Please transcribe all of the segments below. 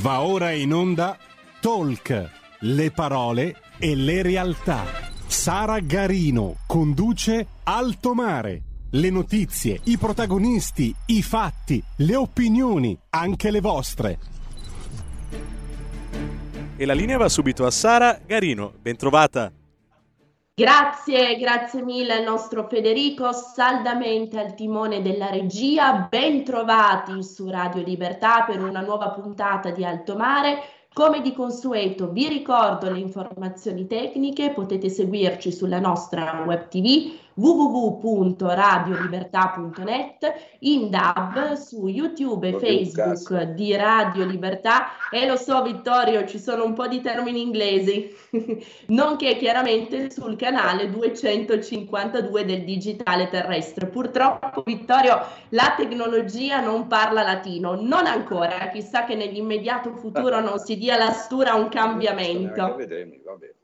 Va ora in onda Talk, le parole e le realtà. Sara Garino conduce Alto Mare. Le notizie, i protagonisti, i fatti, le opinioni, anche le vostre. E la linea va subito a Sara Garino. Bentrovata. Grazie, grazie mille al nostro Federico, saldamente al timone della regia, ben trovati su Radio Libertà per una nuova puntata di Alto Mare. Come di consueto vi ricordo le informazioni tecniche, potete seguirci sulla nostra web tv www.radiolibertà.net, in DAB, su YouTube e Facebook di Radio Libertà e lo so Vittorio ci sono un po' di termini inglesi, nonché chiaramente sul canale 252 del digitale terrestre. Purtroppo Vittorio la tecnologia non parla latino, non ancora, chissà che nell'immediato futuro non si dia la stura a un cambiamento. Vedremo, vabbè.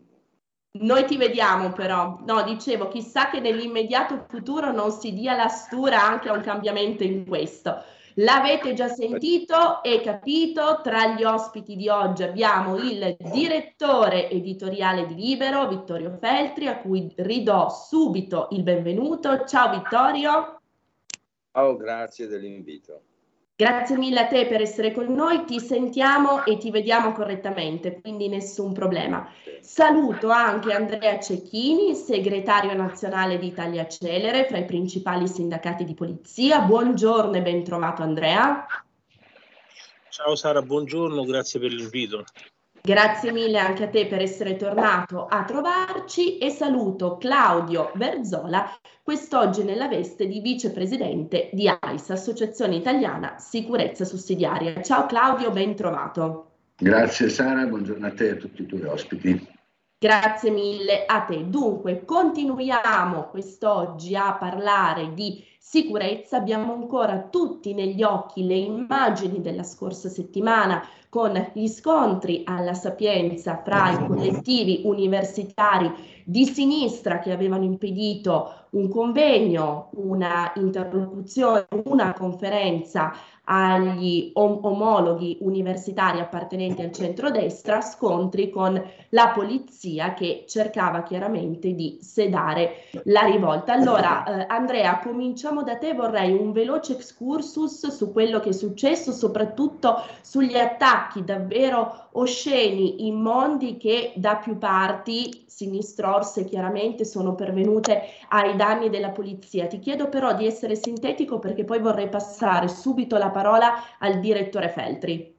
Noi ti vediamo però, no, dicevo, chissà che nell'immediato futuro non si dia la stura anche a un cambiamento in questo. L'avete già sentito e capito, tra gli ospiti di oggi abbiamo il direttore editoriale di Libero, Vittorio Feltri, a cui ridò subito il benvenuto. Ciao Vittorio. Ciao, grazie dell'invito. Grazie mille a te per essere con noi, ti sentiamo e ti vediamo correttamente, quindi nessun problema. Saluto anche Andrea Cecchini, segretario nazionale di Italia Celere, fra i principali sindacati di polizia. Buongiorno e ben trovato Andrea. Ciao Sara, buongiorno, grazie per l'invito. Grazie mille anche a te per essere tornato a trovarci e saluto Claudio Verzola, quest'oggi nella veste di vicepresidente di AIS, Associazione Italiana Sicurezza Sussidiaria. Ciao Claudio, ben trovato. Grazie Sara, buongiorno a te e a tutti i tuoi ospiti. Grazie mille a te. Dunque, continuiamo quest'oggi a parlare di sicurezza. Abbiamo ancora tutti negli occhi le immagini della scorsa settimana con gli scontri alla Sapienza fra i collettivi universitari di sinistra che avevano impedito un convegno, una interlocuzione, una conferenza agli om- omologhi universitari appartenenti al centrodestra, scontri con la polizia che cercava chiaramente di sedare la rivolta. Allora, eh, Andrea, cominciamo da te, vorrei un veloce excursus su quello che è successo, soprattutto sugli attacchi davvero osceni, immondi che da più parti sinistrorse chiaramente sono pervenute ai danni della polizia. Ti chiedo però di essere sintetico perché poi vorrei passare subito la parola al direttore Feltri.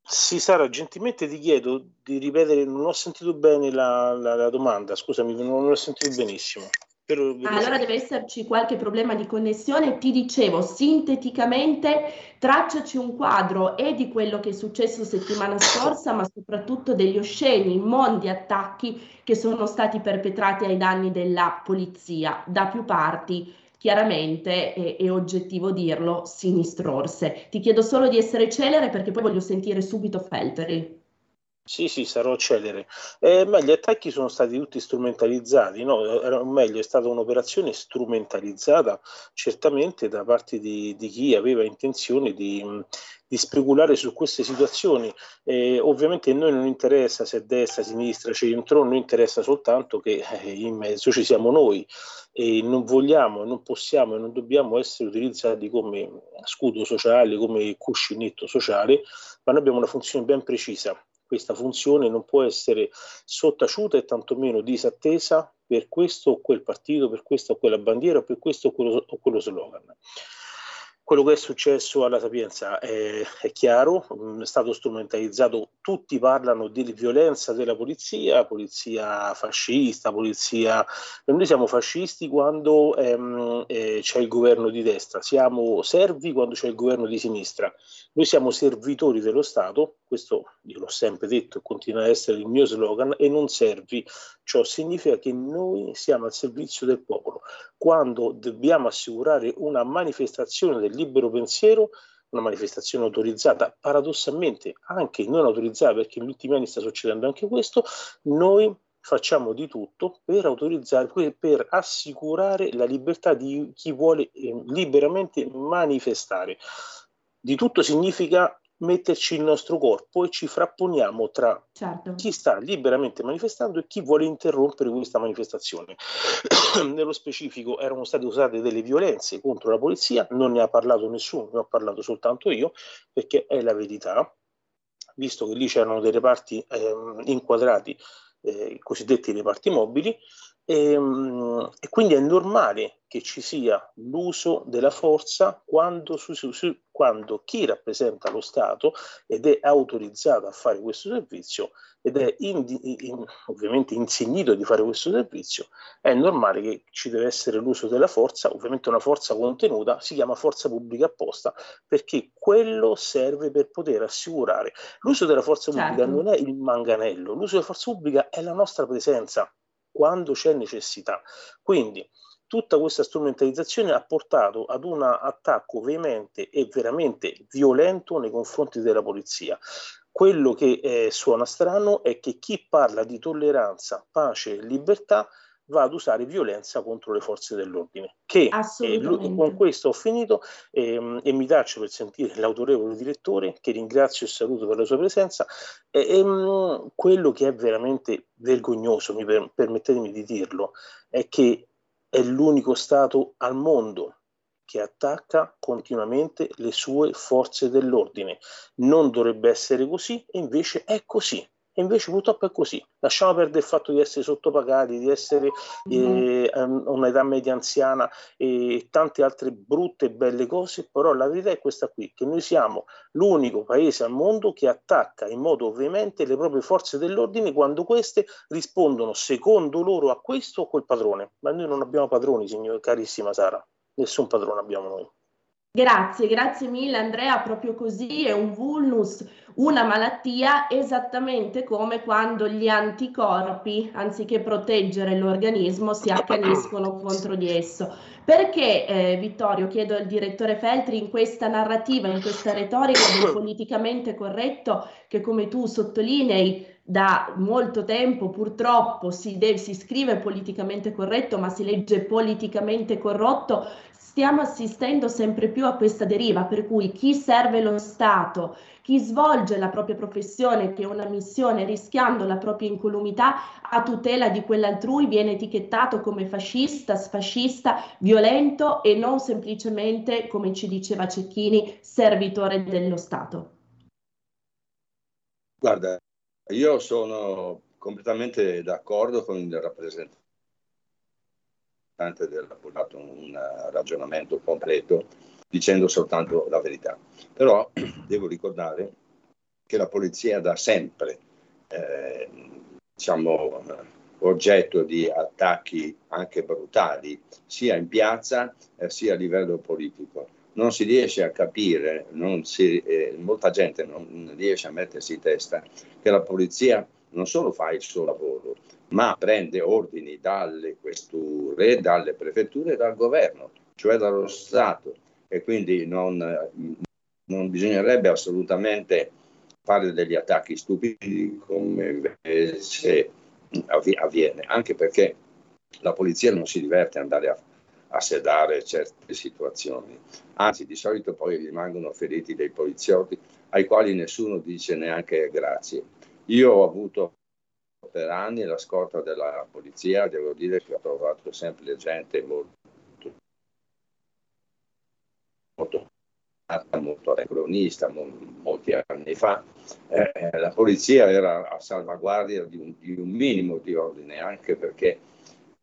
Sì, Sara, gentilmente ti chiedo di ripetere, non ho sentito bene la, la, la domanda, scusami, non l'ho sentito benissimo. Per... Allora deve esserci qualche problema di connessione. Ti dicevo sinteticamente, tracciaci un quadro e di quello che è successo settimana scorsa, ma soprattutto degli osceni, immondi attacchi che sono stati perpetrati ai danni della polizia da più parti. Chiaramente è, è oggettivo dirlo, sinistrorse. Ti chiedo solo di essere celere perché poi voglio sentire subito Felteri. Sì, sì, sarò celere. Eh, ma gli attacchi sono stati tutti strumentalizzati, no? o meglio, è stata un'operazione strumentalizzata certamente da parte di, di chi aveva intenzione di, di, speculare su queste situazioni. Eh, ovviamente a noi non interessa se destra, sinistra, centro, noi interessa soltanto che eh, in mezzo ci siamo noi e non vogliamo, non possiamo e non dobbiamo essere utilizzati come scudo sociale, come cuscinetto sociale, ma noi abbiamo una funzione ben precisa questa funzione non può essere sottaciuta e tantomeno disattesa per questo o quel partito, per questa o quella bandiera, per questo o quello, o quello slogan. Quello che è successo alla Sapienza è, è, chiaro, mm, è stato strumentalizzato, tutti parlano di violenza della polizia, polizia fascista, polizia... Noi siamo fascisti quando ehm, eh, c'è il governo di destra, siamo servi quando c'è il governo di sinistra. Noi siamo servitori dello Stato, questo io l'ho sempre detto e continua a essere il mio slogan, e non servi. Ciò significa che noi siamo al servizio del popolo. Quando dobbiamo assicurare una manifestazione del libero pensiero, una manifestazione autorizzata, paradossalmente anche non autorizzata, perché negli ultimi anni sta succedendo anche questo, noi facciamo di tutto per autorizzare, per assicurare la libertà di chi vuole eh, liberamente manifestare. Di tutto significa metterci il nostro corpo e ci frapponiamo tra certo. chi sta liberamente manifestando e chi vuole interrompere questa manifestazione. Nello specifico erano state usate delle violenze contro la polizia, non ne ha parlato nessuno, ne ho parlato soltanto io, perché è la verità, visto che lì c'erano dei reparti eh, inquadrati, eh, i cosiddetti reparti mobili, e, ehm, e, quindi è normale che ci sia l'uso della forza quando, su, su, quando, chi rappresenta lo Stato ed è autorizzato a fare questo servizio ed è in, in, ovviamente insignito di fare questo servizio, è normale che ci deve essere l'uso della forza, ovviamente una forza contenuta, si chiama forza pubblica apposta, perché quello serve per poter assicurare. L'uso della forza pubblica certo. non è il manganello, l'uso della forza pubblica è la nostra presenza quando c'è necessità. Quindi tutta questa strumentalizzazione ha portato ad un attacco veemente e veramente violento nei confronti della polizia. Quello che eh, suona strano è che chi parla di tolleranza, pace e libertà va ad usare violenza contro le forze dell'ordine. Che eh, con questo ho finito ehm, e mi taccio per sentire l'autorevole direttore, che ringrazio e saluto per la sua presenza. E, ehm, quello che è veramente vergognoso, mi per, permettetemi di dirlo, è che è l'unico Stato al mondo che attacca continuamente le sue forze dell'ordine. Non dovrebbe essere così e invece è così. E invece purtroppo è così. Lasciamo perdere il fatto di essere sottopagati, di essere eh, um, un'età media anziana e tante altre brutte e belle cose, però la verità è questa qui, che noi siamo l'unico paese al mondo che attacca in modo veemente le proprie forze dell'ordine quando queste rispondono secondo loro a questo o quel padrone. Ma noi non abbiamo padroni, signor, carissima Sara. Nessun padrone abbiamo noi. Grazie, grazie mille Andrea, proprio così è un vulnus, una malattia esattamente come quando gli anticorpi, anziché proteggere l'organismo, si accaniscono contro di esso. Perché, eh, Vittorio, chiedo al direttore Feltri, in questa narrativa, in questa retorica del politicamente corretto, che come tu sottolinei da molto tempo purtroppo si, deve, si scrive politicamente corretto, ma si legge politicamente corrotto, stiamo assistendo sempre più a questa deriva, per cui chi serve lo Stato, chi svolge la propria professione, che è una missione, rischiando la propria incolumità a tutela di quell'altrui, viene etichettato come fascista, sfascista, violento e non semplicemente, come ci diceva Cecchini, servitore dello Stato. Guarda, io sono completamente d'accordo con il rappresentante del dato un ragionamento completo dicendo soltanto la verità. Però devo ricordare che la polizia da sempre eh, diciamo, oggetto di attacchi anche brutali, sia in piazza eh, sia a livello politico. Non si riesce a capire, si, eh, molta gente non riesce a mettersi in testa che la polizia non solo fa il suo lavoro, ma prende ordini dalle questure, dalle prefetture e dal governo, cioè dallo Stato. E quindi non, non bisognerebbe assolutamente fare degli attacchi stupidi come invece avviene, anche perché la polizia non si diverte ad andare a, a sedare certe situazioni, anzi di solito poi rimangono feriti dei poliziotti ai quali nessuno dice neanche grazie. Io ho avuto per anni la scorta della polizia, devo dire che ho trovato sempre gente molto, molto, molto anacronista, molti anni fa. Eh, la polizia era a salvaguardia di un, di un minimo di ordine, anche perché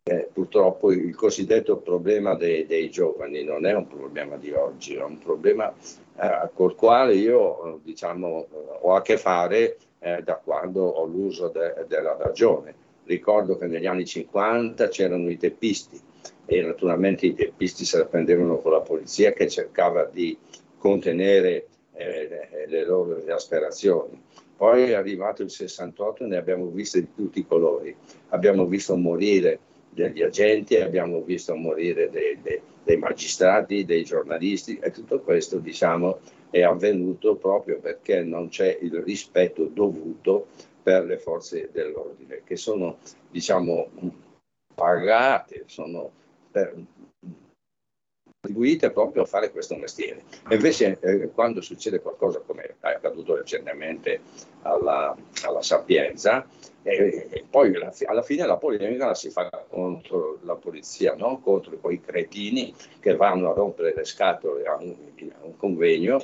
eh, purtroppo il cosiddetto problema dei, dei, giovani non è un problema di oggi, è un problema eh, col quale io diciamo, ho a che fare eh, da quando ho l'uso de- della ragione. Ricordo che negli anni 50 c'erano i teppisti e naturalmente i teppisti se la prendevano con la polizia che cercava di contenere eh, le loro esasperazioni. Poi è arrivato il 68 e ne abbiamo viste di tutti i colori. Abbiamo visto morire degli agenti, abbiamo visto morire dei, dei, dei magistrati, dei giornalisti e tutto questo diciamo è avvenuto proprio perché non c'è il rispetto dovuto per le forze dell'ordine, che sono, diciamo, pagate, sono per, attribuite proprio a fare questo mestiere. Invece eh, quando succede qualcosa come è accaduto recentemente alla, alla Sapienza, e, e poi alla, alla fine la polemica la si fa contro la polizia, non contro quei cretini che vanno a rompere le scatole a un, a un convegno eh,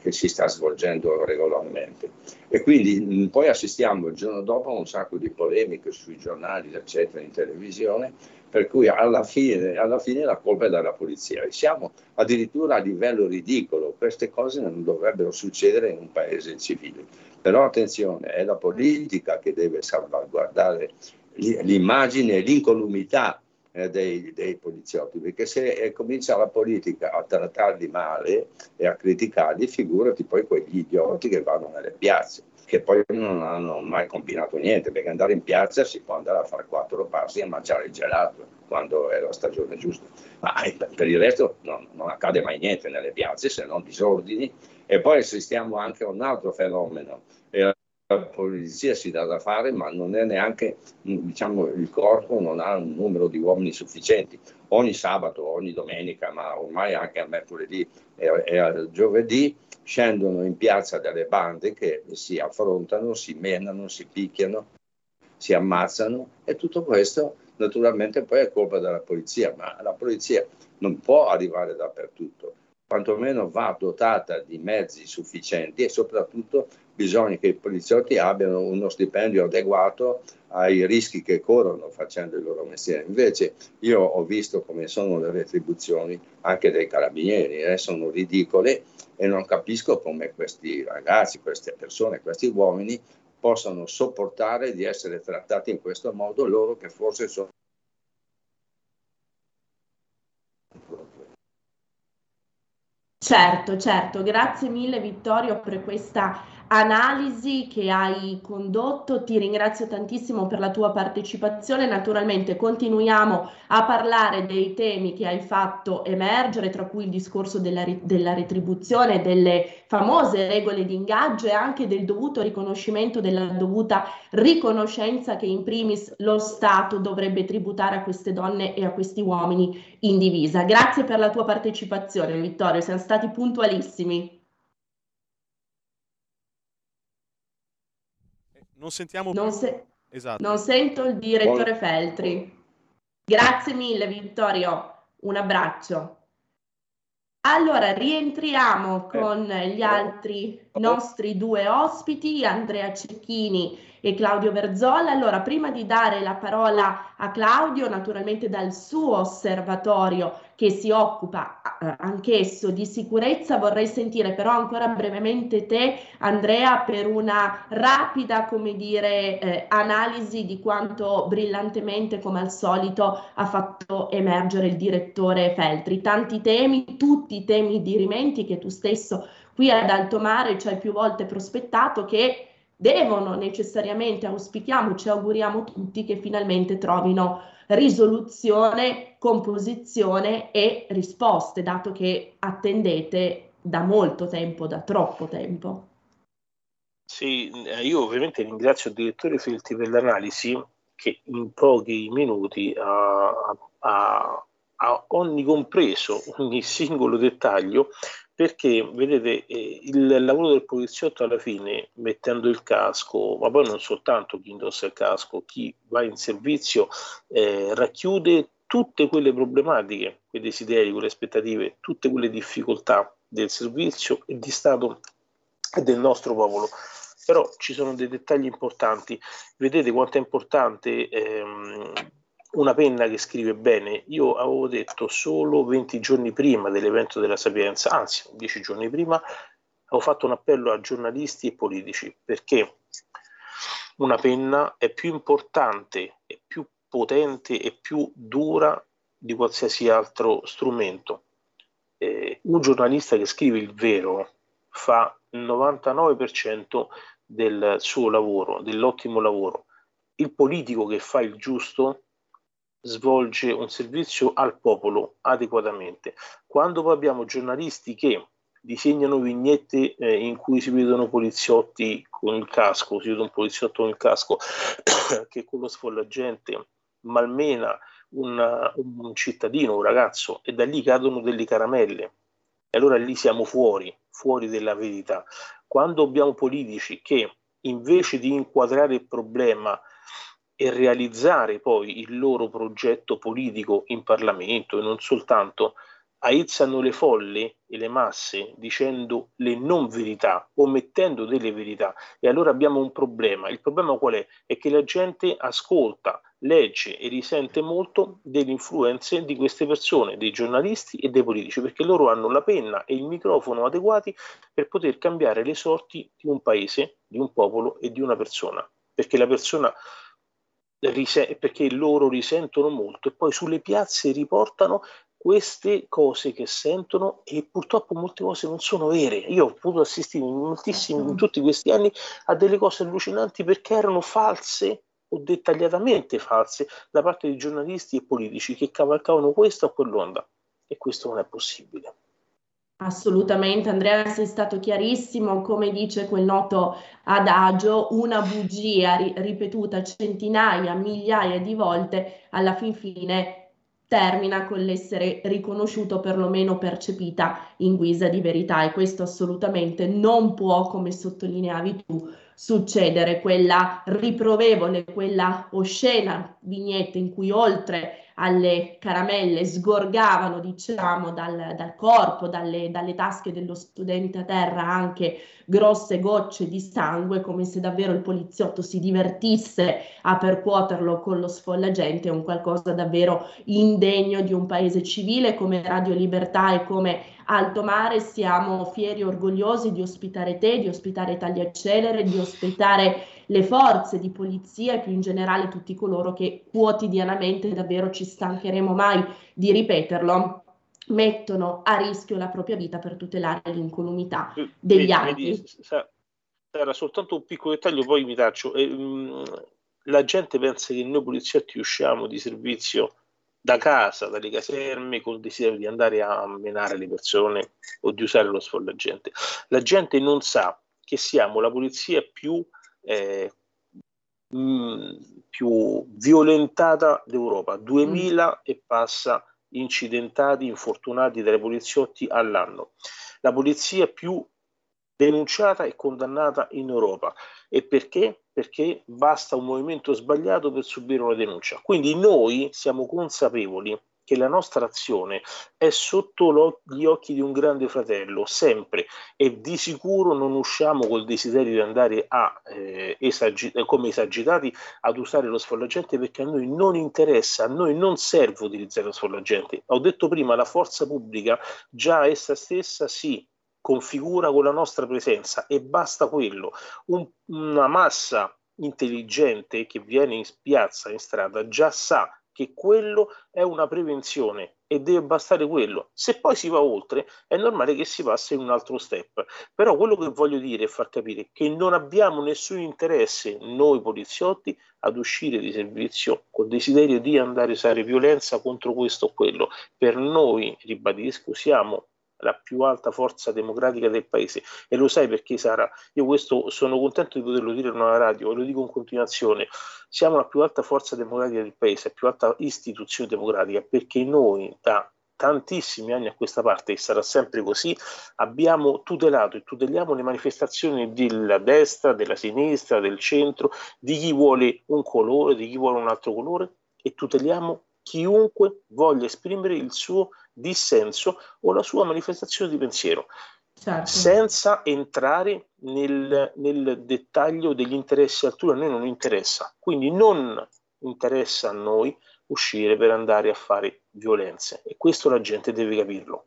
che si sta svolgendo regolarmente. E quindi poi assistiamo il giorno dopo a un sacco di polemiche sui giornali, eccetera, in televisione, per cui alla fine, alla fine la colpa è della polizia. E siamo addirittura a livello ridicolo, queste cose non dovrebbero succedere in un paese civile. Però attenzione, è la politica che deve salvaguardare l'immagine e l'incolumità eh, dei, dei, poliziotti, perché se eh, comincia la politica a trattarli male e a criticarli, figurati poi quegli idioti che vanno nelle piazze, che poi non hanno mai combinato niente, perché andare in piazza si può andare a fare quattro passi e mangiare il gelato quando è la stagione giusta, ma eh, per il resto non, non accade mai niente nelle piazze se non disordini e poi assistiamo anche a un altro fenomeno. La polizia si dà da fare, ma non è neanche, diciamo, il corpo non ha un numero di uomini sufficienti. Ogni sabato, ogni domenica, ma ormai anche a mercoledì e, e a giovedì scendono in piazza delle bande che si affrontano, si menano, si picchiano, si ammazzano e tutto questo naturalmente poi è colpa della polizia, ma la polizia non può arrivare dappertutto quantomeno va dotata di mezzi sufficienti e soprattutto bisogna che i poliziotti abbiano uno stipendio adeguato ai rischi che corrono facendo il loro mestiere. Invece io ho visto come sono le retribuzioni anche dei carabinieri, eh, sono ridicole e non capisco come questi ragazzi, queste persone, questi uomini possano sopportare di essere trattati in questo modo loro che forse sono Certo, certo, grazie mille Vittorio per questa analisi che hai condotto. Ti ringrazio tantissimo per la tua partecipazione. Naturalmente continuiamo a parlare dei temi che hai fatto emergere, tra cui il discorso della, della retribuzione, delle famose regole di ingaggio e anche del dovuto riconoscimento, della dovuta riconoscenza che in primis lo Stato dovrebbe tributare a queste donne e a questi uomini in divisa. Grazie per la tua partecipazione, Vittorio, siamo stati puntualissimi. Non sentiamo non, se... esatto. non sento il direttore Feltri. Grazie mille Vittorio, un abbraccio. Allora, rientriamo con eh, gli altri nostri due ospiti, Andrea Cecchini e Claudio Verzola. Allora, prima di dare la parola a Claudio, naturalmente dal suo osservatorio che si occupa eh, anch'esso di sicurezza, vorrei sentire però ancora brevemente te, Andrea, per una rapida, come dire, eh, analisi di quanto brillantemente, come al solito, ha fatto emergere il direttore Feltri. Tanti temi, tutti i temi dirimenti che tu stesso qui ad Alto Mare ci hai più volte prospettato che devono necessariamente, auspichiamo, ci auguriamo tutti che finalmente trovino risoluzione, composizione e risposte, dato che attendete da molto tempo, da troppo tempo. Sì, eh, io ovviamente ringrazio il direttore Felti per l'analisi che in pochi minuti ha, ha, ha onnicompreso ogni singolo dettaglio perché vedete eh, il lavoro del poliziotto alla fine mettendo il casco ma poi non soltanto chi indossa il casco chi va in servizio eh, racchiude tutte quelle problematiche quei desideri, quelle aspettative tutte quelle difficoltà del servizio e di Stato e del nostro popolo. Però ci sono dei dettagli importanti. Vedete quanto è importante ehm, una penna che scrive bene. Io avevo detto solo 20 giorni prima dell'evento della Sapienza, anzi 10 giorni prima, avevo fatto un appello a giornalisti e politici perché una penna è più importante, è più potente e più dura di qualsiasi altro strumento. Eh, un giornalista che scrive il vero fa il 99% del suo lavoro, dell'ottimo lavoro. Il politico che fa il giusto svolge un servizio al popolo adeguatamente. Quando poi abbiamo giornalisti che disegnano vignette eh, in cui si vedono poliziotti con il casco, si vede un poliziotto con il casco che con lo sfollagente malmena un, un cittadino, un ragazzo, e da lì cadono delle caramelle. E allora lì siamo fuori, fuori dalla verità. Quando abbiamo politici che invece di inquadrare il problema e realizzare poi il loro progetto politico in Parlamento e non soltanto, aizzano le folle e le masse dicendo le non verità, omettendo delle verità e allora abbiamo un problema. Il problema qual è? È che la gente ascolta, legge e risente molto delle influenze di queste persone, dei giornalisti e dei politici, perché loro hanno la penna e il microfono adeguati per poter cambiare le sorti di un paese, di un popolo e di una persona, perché la persona perché loro risentono molto e poi sulle piazze riportano queste cose che sentono e purtroppo molte cose non sono vere. Io ho potuto assistere in moltissimi, in tutti questi anni a delle cose allucinanti perché erano false o dettagliatamente false da parte di giornalisti e politici che cavalcavano questa o quell'onda e questo non è possibile. Assolutamente, Andrea, sei stato chiarissimo, come dice quel noto adagio, una bugia ri- ripetuta centinaia, migliaia di volte, alla fin fine termina con l'essere riconosciuto, perlomeno percepita in guisa di verità. E questo assolutamente non può, come sottolineavi tu, succedere. Quella riprovevole, quella oscena vignetta in cui oltre alle caramelle sgorgavano, diciamo, dal, dal corpo, dalle, dalle, tasche dello studente a terra anche grosse gocce di sangue, come se davvero il poliziotto si divertisse a percuoterlo con lo sfollagente, un qualcosa davvero indegno di un paese civile come Radio Libertà e come Alto Mare. Siamo fieri e orgogliosi di ospitare te, di ospitare Italia Celere, di ospitare le forze di polizia e più in generale tutti coloro che quotidianamente, davvero ci stancheremo mai di ripeterlo, mettono a rischio la propria vita per tutelare l'incolumità degli vedi, altri. Era soltanto un piccolo dettaglio, poi mi taccio. Eh, mh, la gente pensa che noi poliziotti usciamo di servizio da casa, dalle caserme, col desiderio di andare a menare le persone o di usare lo sfollagente. La gente non sa che siamo la polizia più eh, mh, mm, più violentata d'Europa, 2000 mm. e passa incidentati, infortunati dai poliziotti all'anno. La polizia più denunciata e condannata in Europa. E perché? Perché basta un movimento sbagliato per subire una denuncia. Quindi noi siamo consapevoli che la nostra azione è sotto gli occhi di un grande fratello, sempre, e di sicuro non usciamo col desiderio di andare a, eh, esagi- come esagitati ad usare lo sfollagente perché a noi non interessa, a noi non serve utilizzare lo sfollagente. Ho detto prima, la forza pubblica già essa stessa si configura con la nostra presenza e basta quello. Un, una massa intelligente che viene in piazza, in strada, già sa che quello è una prevenzione e deve bastare quello. Se poi si va oltre, è normale che si passi in un altro step. Però quello che voglio dire è far capire che non abbiamo nessun interesse, noi poliziotti, ad uscire di servizio col desiderio di andare a usare violenza contro questo o quello. Per noi, ribadisco, siamo la più alta forza democratica del paese. E lo sai perché, Sara? Io questo sono contento di poterlo dire in una radio e lo dico in continuazione. Siamo la più alta forza democratica del paese, la più alta istituzione democratica, perché noi da tantissimi anni a questa parte, e sarà sempre così, abbiamo tutelato e tuteliamo le manifestazioni della destra, della sinistra, del centro, di chi vuole un colore, di chi vuole un altro colore e tuteliamo chiunque voglia esprimere il suo dissenso o la sua manifestazione di pensiero, certo. senza entrare nel, nel dettaglio degli interessi altrui, a noi non interessa. Quindi non interessa a noi uscire per andare a fare violenze e questo la gente deve capirlo.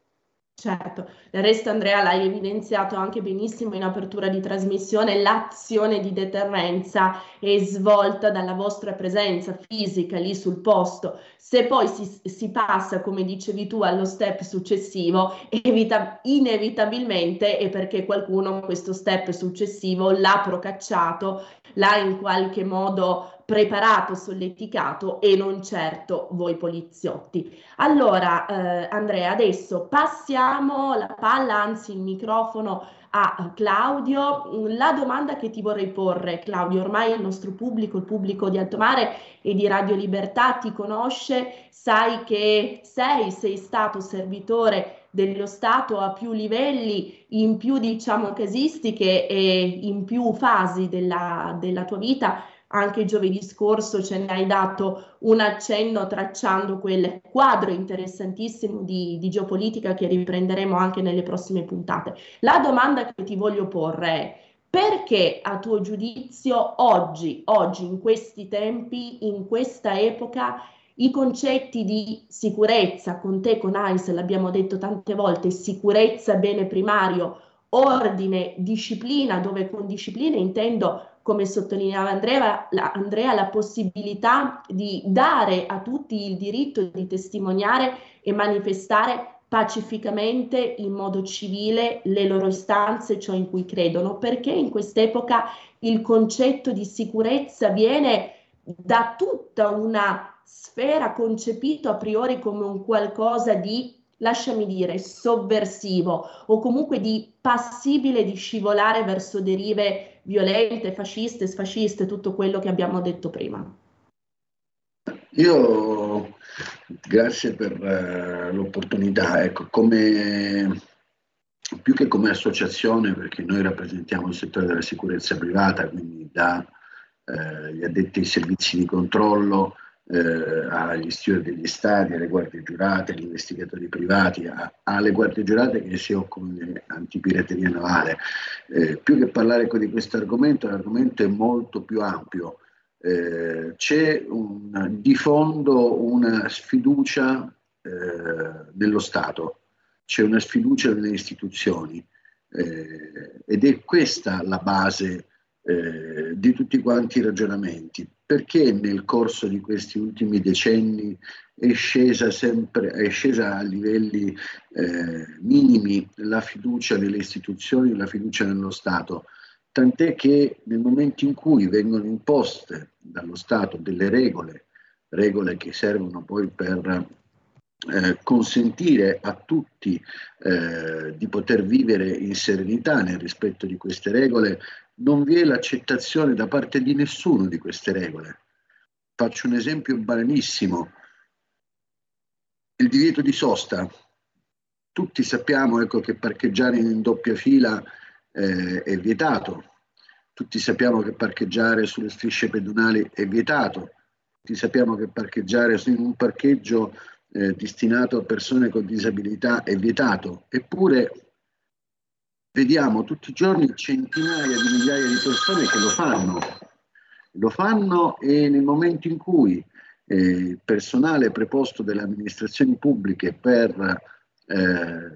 Certo, del resto Andrea l'hai evidenziato anche benissimo in apertura di trasmissione, l'azione di deterrenza è svolta dalla vostra presenza fisica lì sul posto. Se poi si, si passa, come dicevi tu, allo step successivo, evita, inevitabilmente è perché qualcuno questo step successivo l'ha procacciato, l'ha in qualche modo preparato, solleticato e non certo voi poliziotti. Allora, eh, Andrea, adesso passiamo la palla, anzi il microfono a Claudio. La domanda che ti vorrei porre, Claudio, ormai il nostro pubblico, il pubblico di Altomare e di Radio Libertà ti conosce, sai che sei, sei stato servitore dello Stato a più livelli, in più diciamo casistiche e in più fasi della, della tua vita anche giovedì scorso ce ne hai dato un accenno tracciando quel quadro interessantissimo di, di, geopolitica che riprenderemo anche nelle prossime puntate. La domanda che ti voglio porre è perché a tuo giudizio oggi, oggi in questi tempi, in questa epoca, i concetti di sicurezza, con te, con AIS, l'abbiamo detto tante volte, sicurezza, bene primario, ordine, disciplina, dove con disciplina intendo come sottolineava Andrea la, Andrea, la possibilità di dare a tutti il diritto di testimoniare e manifestare pacificamente, in modo civile, le loro istanze, ciò in cui credono, perché in quest'epoca il concetto di sicurezza viene da tutta una sfera concepito a priori come un qualcosa di lasciami dire, sovversivo o comunque di passibile di scivolare verso derive violente, fasciste, sfasciste, tutto quello che abbiamo detto prima. Io grazie per uh, l'opportunità, ecco, come più che come associazione, perché noi rappresentiamo il settore della sicurezza privata, quindi dagli eh, addetti ai servizi di controllo eh, agli steward degli stati, alle guardie giurate, agli investigatori privati, a, alle guardie giurate che si occupano di antipirateria navale. Eh, più che parlare di questo argomento, l'argomento è molto più ampio. Eh, c'è un, di fondo una sfiducia eh, nello Stato, c'è una sfiducia nelle istituzioni eh, ed è questa la base eh, di tutti quanti i ragionamenti. Perché nel corso di questi ultimi decenni è scesa, sempre, è scesa a livelli eh, minimi la fiducia nelle istituzioni, la fiducia nello Stato? Tant'è che nel momento in cui vengono imposte dallo Stato delle regole, regole che servono poi per eh, consentire a tutti eh, di poter vivere in serenità nel rispetto di queste regole, non vi è l'accettazione da parte di nessuno di queste regole. Faccio un esempio banalissimo. Il divieto di sosta. Tutti sappiamo ecco, che parcheggiare in doppia fila eh, è vietato. Tutti sappiamo che parcheggiare sulle strisce pedonali è vietato. Tutti sappiamo che parcheggiare in un parcheggio eh, destinato a persone con disabilità è vietato. Eppure vediamo tutti i giorni centinaia di migliaia di persone che lo fanno. Lo fanno e nel momento in cui eh, il personale preposto dalle amministrazioni pubbliche per eh,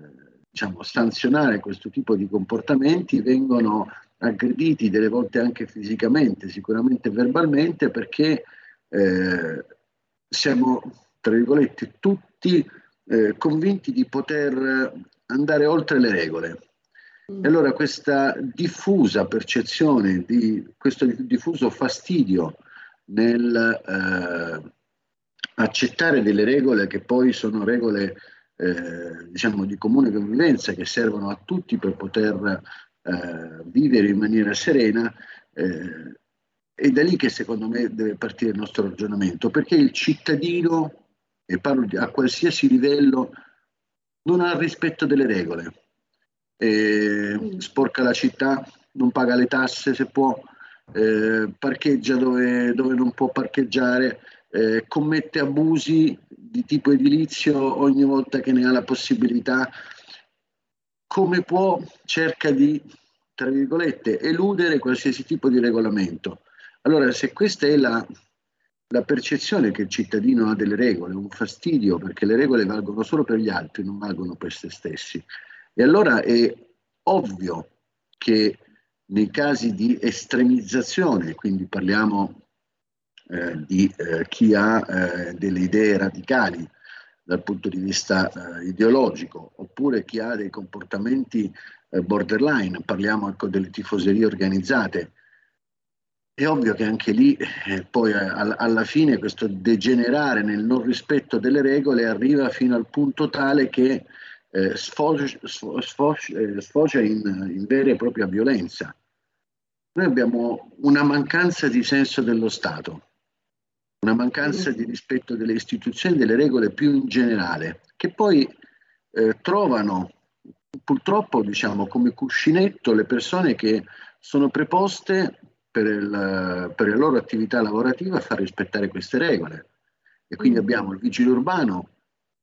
diciamo, sanzionare questo tipo di comportamenti vengono aggrediti delle volte anche fisicamente, sicuramente verbalmente, perché eh, siamo, tra virgolette, tutti eh, convinti di poter andare oltre le regole. E allora questa diffusa percezione di questo diffuso fastidio nel eh, accettare delle regole che poi sono regole eh, diciamo di comune convivenza che servono a tutti per poter eh, vivere in maniera serena eh, è da lì che secondo me deve partire il nostro ragionamento perché il cittadino e parlo di, a qualsiasi livello non ha rispetto delle regole eh, sporca la città, non paga le tasse se può, eh, parcheggia dove, dove, non può parcheggiare, eh, commette abusi di tipo edilizio ogni volta che ne ha la possibilità, come può cerca di, tra virgolette, eludere qualsiasi tipo di regolamento. Allora, se questa è la, la percezione che il cittadino ha delle regole, un fastidio perché le regole valgono solo per gli altri, non valgono per se stessi. E allora è ovvio che nei casi di estremizzazione, quindi parliamo eh, di eh, chi ha eh, delle idee radicali dal punto di vista eh, ideologico, oppure chi ha dei comportamenti eh, borderline, parliamo ecco, delle tifoserie organizzate, è ovvio che anche lì eh, poi alla fine questo degenerare nel non rispetto delle regole arriva fino al punto tale che eh, sfocia, sfocia, eh, sfocia in, in vera e propria violenza. Noi abbiamo una mancanza di senso dello Stato, una mancanza di rispetto delle istituzioni, delle regole più in generale, che poi eh, trovano purtroppo diciamo, come cuscinetto le persone che sono preposte per, il, per la loro attività lavorativa a far rispettare queste regole. E quindi mm. abbiamo il vigile urbano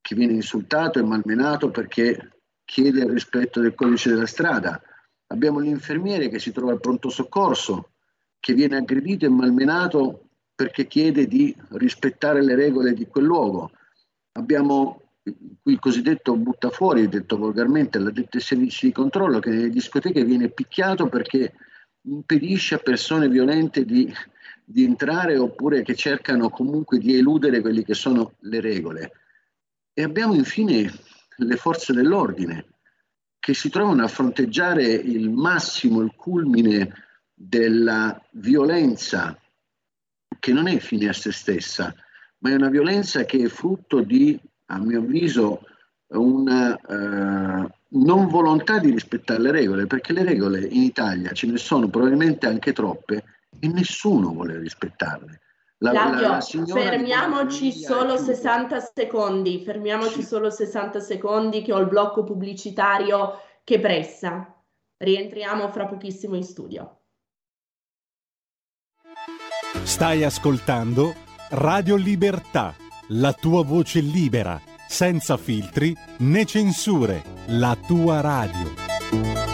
che viene insultato e malmenato perché chiede il rispetto del codice della strada. Abbiamo l'infermiere che si trova al pronto soccorso, che viene aggredito e malmenato perché chiede di rispettare le regole di quel luogo. Abbiamo il cosiddetto buttafuori, detto volgarmente, l'addetto ai servizi di controllo, che nelle discoteche viene picchiato perché impedisce a persone violente di, di entrare oppure che cercano comunque di eludere quelle che sono le regole. E abbiamo infine le forze dell'ordine che si trovano a fronteggiare il massimo, il culmine della violenza che non è fine a se stessa, ma è una violenza che è frutto di, a mio avviso, una uh, non volontà di rispettare le regole, perché le regole in Italia ce ne sono probabilmente anche troppe e nessuno vuole rispettarle. La, Flavio, la, la fermiamoci solo 60 secondi, fermiamoci sì. solo 60 secondi che ho il blocco pubblicitario che pressa. Rientriamo fra pochissimo in studio. Stai ascoltando Radio Libertà, la tua voce libera, senza filtri né censure, la tua radio.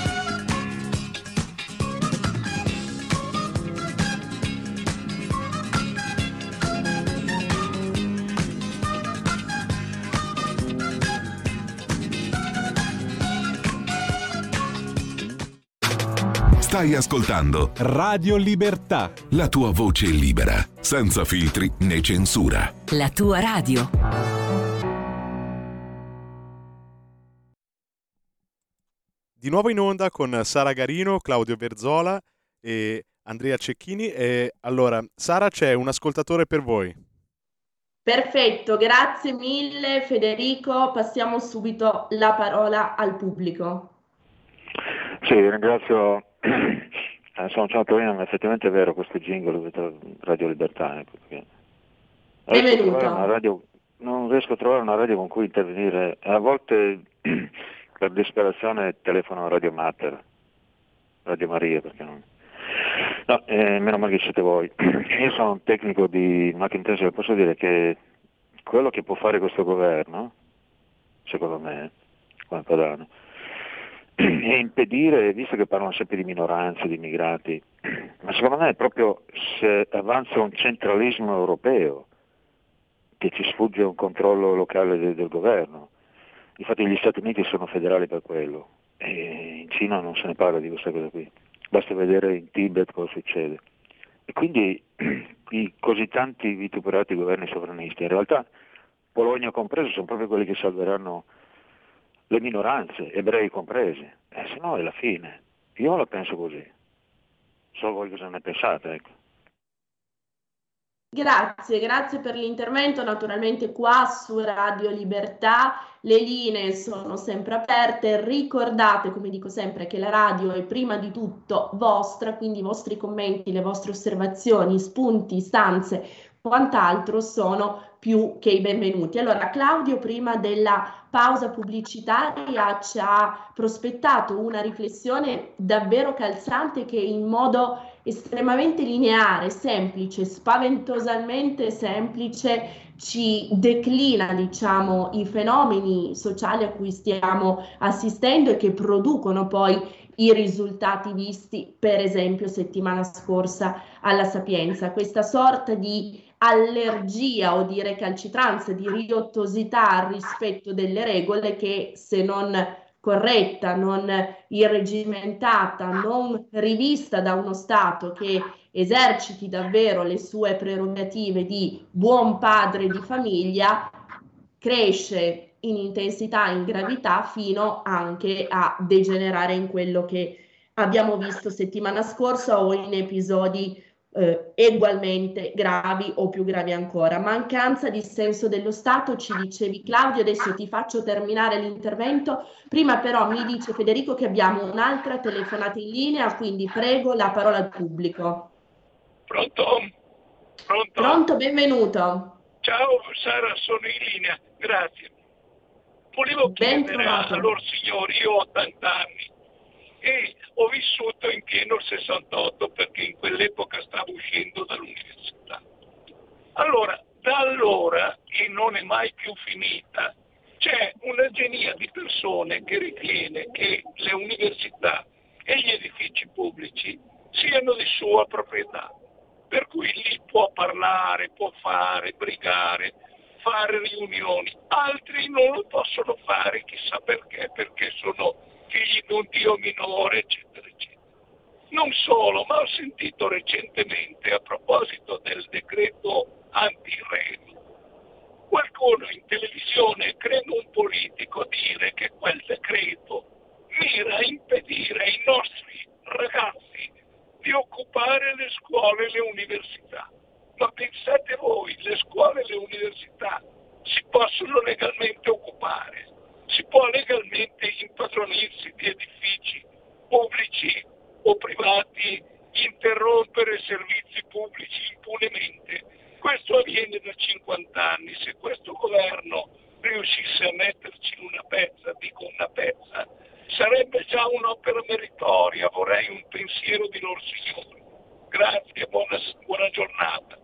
Stai ascoltando Radio Libertà. La tua voce libera, senza filtri né censura. La tua radio. Di nuovo in onda con Sara Garino, Claudio Berzola e Andrea Cecchini. E allora, Sara, c'è un ascoltatore per voi. Perfetto, grazie mille Federico. Passiamo subito la parola al pubblico. Sì, ringrazio eh, sono ciao Torino, ma effettivamente è vero questo jingle Radio Libertà. Ecco, Benvenuto. Radio, non riesco a trovare una radio con cui intervenire. A volte per disperazione telefono a Radio Mater, Radio Maria, perché non... No, eh, meno male che siete voi. Io sono un tecnico di Macintosh e posso dire che quello che può fare questo governo, secondo me, come Padano, e impedire, visto che parlano sempre di minoranze, di immigrati, ma secondo me è proprio se avanza un centralismo europeo che ci sfugge un controllo locale del, del governo. Infatti gli Stati Uniti sono federali per quello e in Cina non se ne parla di questa cosa qui. Basta vedere in Tibet cosa succede. E quindi i così tanti vituperati governi sovranisti, in realtà Polonia compreso, sono proprio quelli che salveranno le minoranze, ebrei compresi, eh, se no è la fine. Io la penso così. So voi cosa ne pensate, ecco. Grazie, grazie per l'intervento. Naturalmente qua su Radio Libertà le linee sono sempre aperte. Ricordate, come dico sempre, che la radio è prima di tutto vostra, quindi i vostri commenti, le vostre osservazioni, spunti, istanze, quant'altro sono più che i benvenuti. Allora, Claudio, prima della pausa pubblicitaria, ci ha prospettato una riflessione davvero calzante che in modo estremamente lineare, semplice, spaventosamente semplice, ci declina, diciamo, i fenomeni sociali a cui stiamo assistendo e che producono poi i risultati visti, per esempio, settimana scorsa alla Sapienza. Questa sorta di allergia o di recalcitranza, di riottosità rispetto delle regole che se non corretta, non irregimentata, non rivista da uno Stato che eserciti davvero le sue prerogative di buon padre di famiglia, cresce in intensità, in gravità, fino anche a degenerare in quello che abbiamo visto settimana scorsa o in episodi eh, ugualmente gravi o più gravi ancora. Mancanza di senso dello Stato, ci dicevi Claudio, adesso ti faccio terminare l'intervento, prima però mi dice Federico che abbiamo un'altra telefonata in linea, quindi prego la parola al pubblico. Pronto? Pronto? Pronto, benvenuto. Ciao Sara, sono in linea, grazie. Volevo chiedere a loro signori, io ho 80 anni e ho vissuto in pieno il 68 perché in quell'epoca stavo uscendo dall'università. Allora, da allora, e non è mai più finita, c'è una genia di persone che ritiene che le università e gli edifici pubblici siano di sua proprietà, per cui lì può parlare, può fare, brigare, fare riunioni, altri non lo possono fare, chissà perché, perché sono figli di un Dio minore, eccetera, eccetera. Non solo, ma ho sentito recentemente, a proposito del decreto anti-remi, qualcuno in televisione, credo un politico, dire che quel decreto mira a impedire ai nostri ragazzi di occupare le scuole e le università. Ma pensate voi, le scuole e le università si possono legalmente occupare si può legalmente impadronirsi di edifici pubblici o privati, interrompere servizi pubblici impunemente. Questo avviene da 50 anni. Se questo governo riuscisse a metterci una pezza, dico una pezza, sarebbe già un'opera meritoria. Vorrei un pensiero di loro signori. Grazie, buona, buona giornata.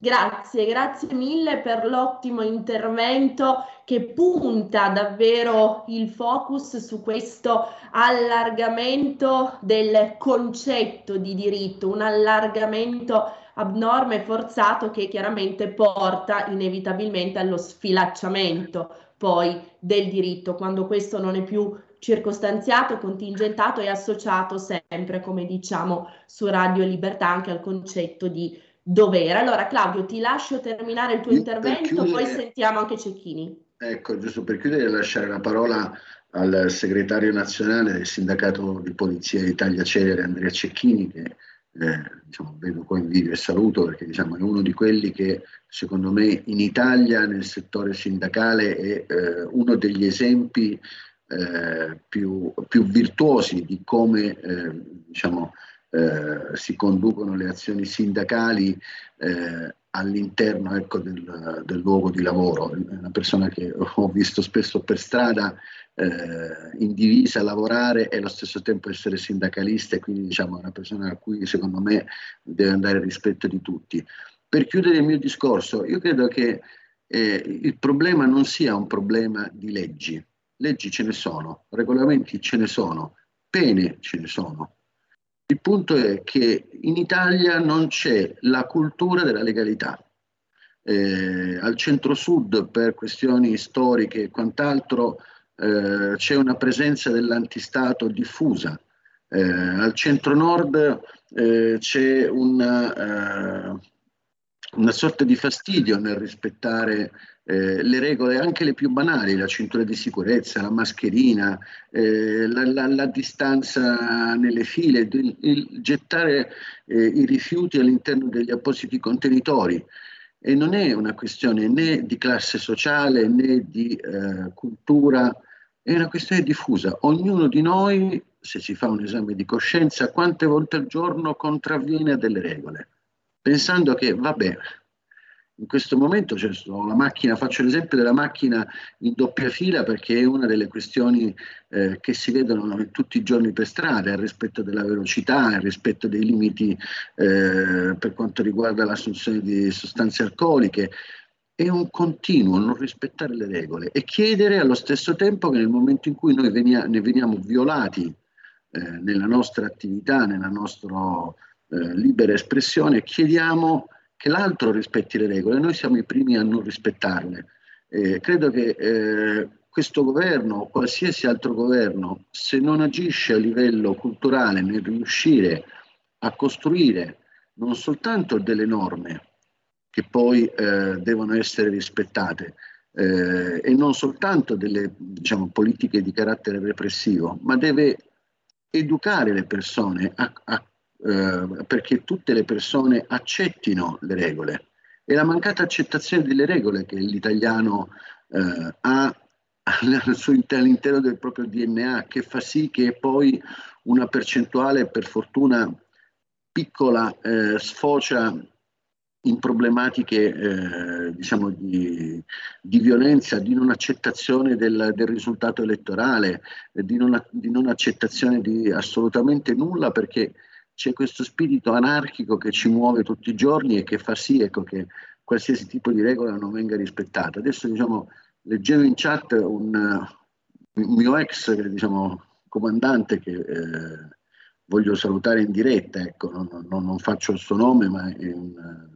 Grazie, grazie mille per l'ottimo intervento che punta davvero il focus su questo allargamento del concetto di diritto, un allargamento abnorme e forzato che chiaramente porta inevitabilmente allo sfilacciamento poi del diritto, quando questo non è più circostanziato, contingentato e associato sempre, come diciamo su Radio Libertà, anche al concetto di dovere. Allora Claudio ti lascio terminare il tuo intervento, chiudere, poi sentiamo anche Cecchini. Ecco, giusto per chiudere lasciare la parola al segretario nazionale del sindacato di polizia d'Italia Celere, Andrea Cecchini, che eh, diciamo, vedo qua in video e saluto perché diciamo, è uno di quelli che secondo me in Italia nel settore sindacale è eh, uno degli esempi eh, più, più, virtuosi di come eh, diciamo, eh, si conducono le azioni sindacali eh, all'interno ecco, del, del, luogo di lavoro. Una persona che ho visto spesso per strada eh, in divisa lavorare e allo stesso tempo essere sindacalista e quindi diciamo una persona a cui secondo me deve andare il rispetto di tutti. Per chiudere il mio discorso, io credo che eh, il problema non sia un problema di leggi. Leggi ce ne sono, regolamenti ce ne sono, pene ce ne sono il punto è che in Italia non c'è la cultura della legalità. Eh, al centro-sud, per questioni storiche e quant'altro, eh, c'è una presenza dell'antistato diffusa. Eh, al centro-nord eh, c'è una, eh, una sorta di fastidio nel rispettare eh, le regole, anche le più banali, la cintura di sicurezza, la mascherina, eh, la, la, la, distanza nelle file, il, il gettare eh, i rifiuti all'interno degli appositi contenitori. E non è una questione né di classe sociale né di eh, cultura, è una questione diffusa. Ognuno di noi, se si fa un esame di coscienza, quante volte al giorno contravviene a delle regole, pensando che vabbè, in questo momento la macchina, faccio l'esempio della macchina in doppia fila perché è una delle questioni eh, che si vedono tutti i giorni per strada, il rispetto della velocità, il rispetto dei limiti eh, per quanto riguarda l'assunzione di sostanze alcoliche. È un continuo non rispettare le regole e chiedere allo stesso tempo che nel momento in cui noi venia, ne veniamo violati eh, nella nostra attività, nella nostra eh, libera espressione, chiediamo che l'altro rispetti le regole, noi siamo i primi a non rispettarle. Eh, credo che eh, questo governo o qualsiasi altro governo, se non agisce a livello culturale nel riuscire a costruire non soltanto delle norme che poi eh, devono essere rispettate eh, e non soltanto delle diciamo, politiche di carattere repressivo, ma deve educare le persone a, a, eh, perché tutte le persone accettino le regole. È la mancata accettazione delle regole che l'italiano eh, ha all'interno del proprio DNA, che fa sì che poi una percentuale, per fortuna piccola, eh, sfocia in problematiche eh, diciamo di, di, violenza, di non accettazione del, del risultato elettorale, di, non, di, non, accettazione di assolutamente nulla perché c'è questo spirito anarchico che ci muove tutti i giorni e che fa sì ecco, che qualsiasi tipo di regola non venga rispettata. Adesso diciamo, leggevo in chat un, un mio ex diciamo, comandante che eh, voglio salutare in diretta, ecco, non, non, non, faccio il suo nome, ma è un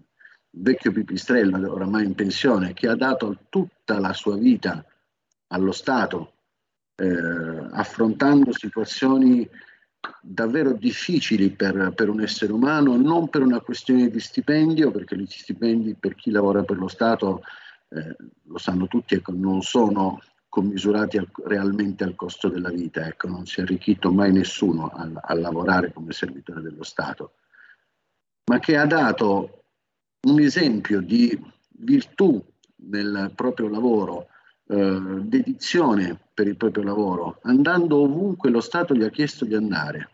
vecchio pipistrello, oramai in pensione, che ha dato tutta la sua vita allo Stato, eh, affrontando situazioni davvero difficili per, per, un essere umano, non per una questione di stipendio, perché gli stipendi per chi lavora per lo Stato, eh, lo sanno tutti, ecco, non sono commisurati al, realmente al costo della vita, ecco, non si è arricchito mai nessuno a, a lavorare come servitore dello Stato, ma che ha dato un esempio di virtù nel proprio lavoro, eh, dedizione per il proprio lavoro, andando ovunque lo Stato gli ha chiesto di andare,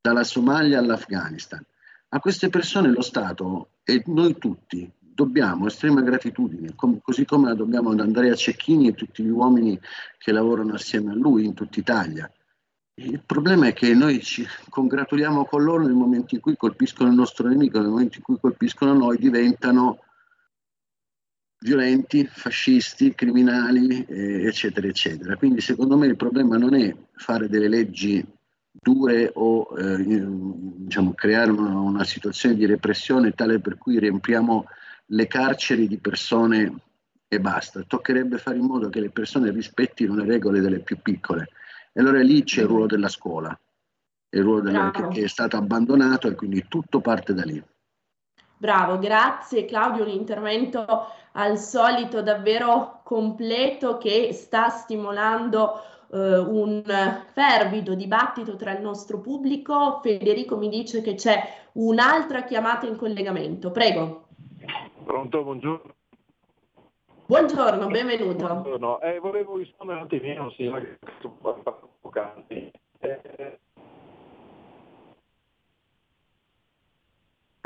dalla Somalia all'Afghanistan. A queste persone lo Stato e noi tutti dobbiamo estrema gratitudine, com- così come la dobbiamo ad Andrea Cecchini e tutti gli uomini che lavorano assieme a lui in tutta Italia. Il problema è che noi ci congratuliamo con loro nel momento in cui colpiscono il nostro nemico, nel momento in cui colpiscono noi diventano violenti, fascisti, criminali, eh, eccetera, eccetera. Quindi secondo me il problema non è fare delle leggi dure o eh, diciamo, creare una, una, situazione di repressione tale per cui riempiamo le carceri di persone e basta. Toccherebbe fare in modo che le persone rispettino le regole delle più piccole e allora lì c'è il ruolo della scuola, il ruolo della, che, che è stato abbandonato e quindi tutto parte da lì. Bravo, grazie Claudio, un intervento al solito davvero completo che sta stimolando eh, un fervido dibattito tra il nostro pubblico. Federico mi dice che c'è un'altra chiamata in collegamento. Prego. Pronto, buongiorno. Buongiorno, benvenuto. Buongiorno, eh, volevo rispondere un attimino, sì, poc'anzi. Eh,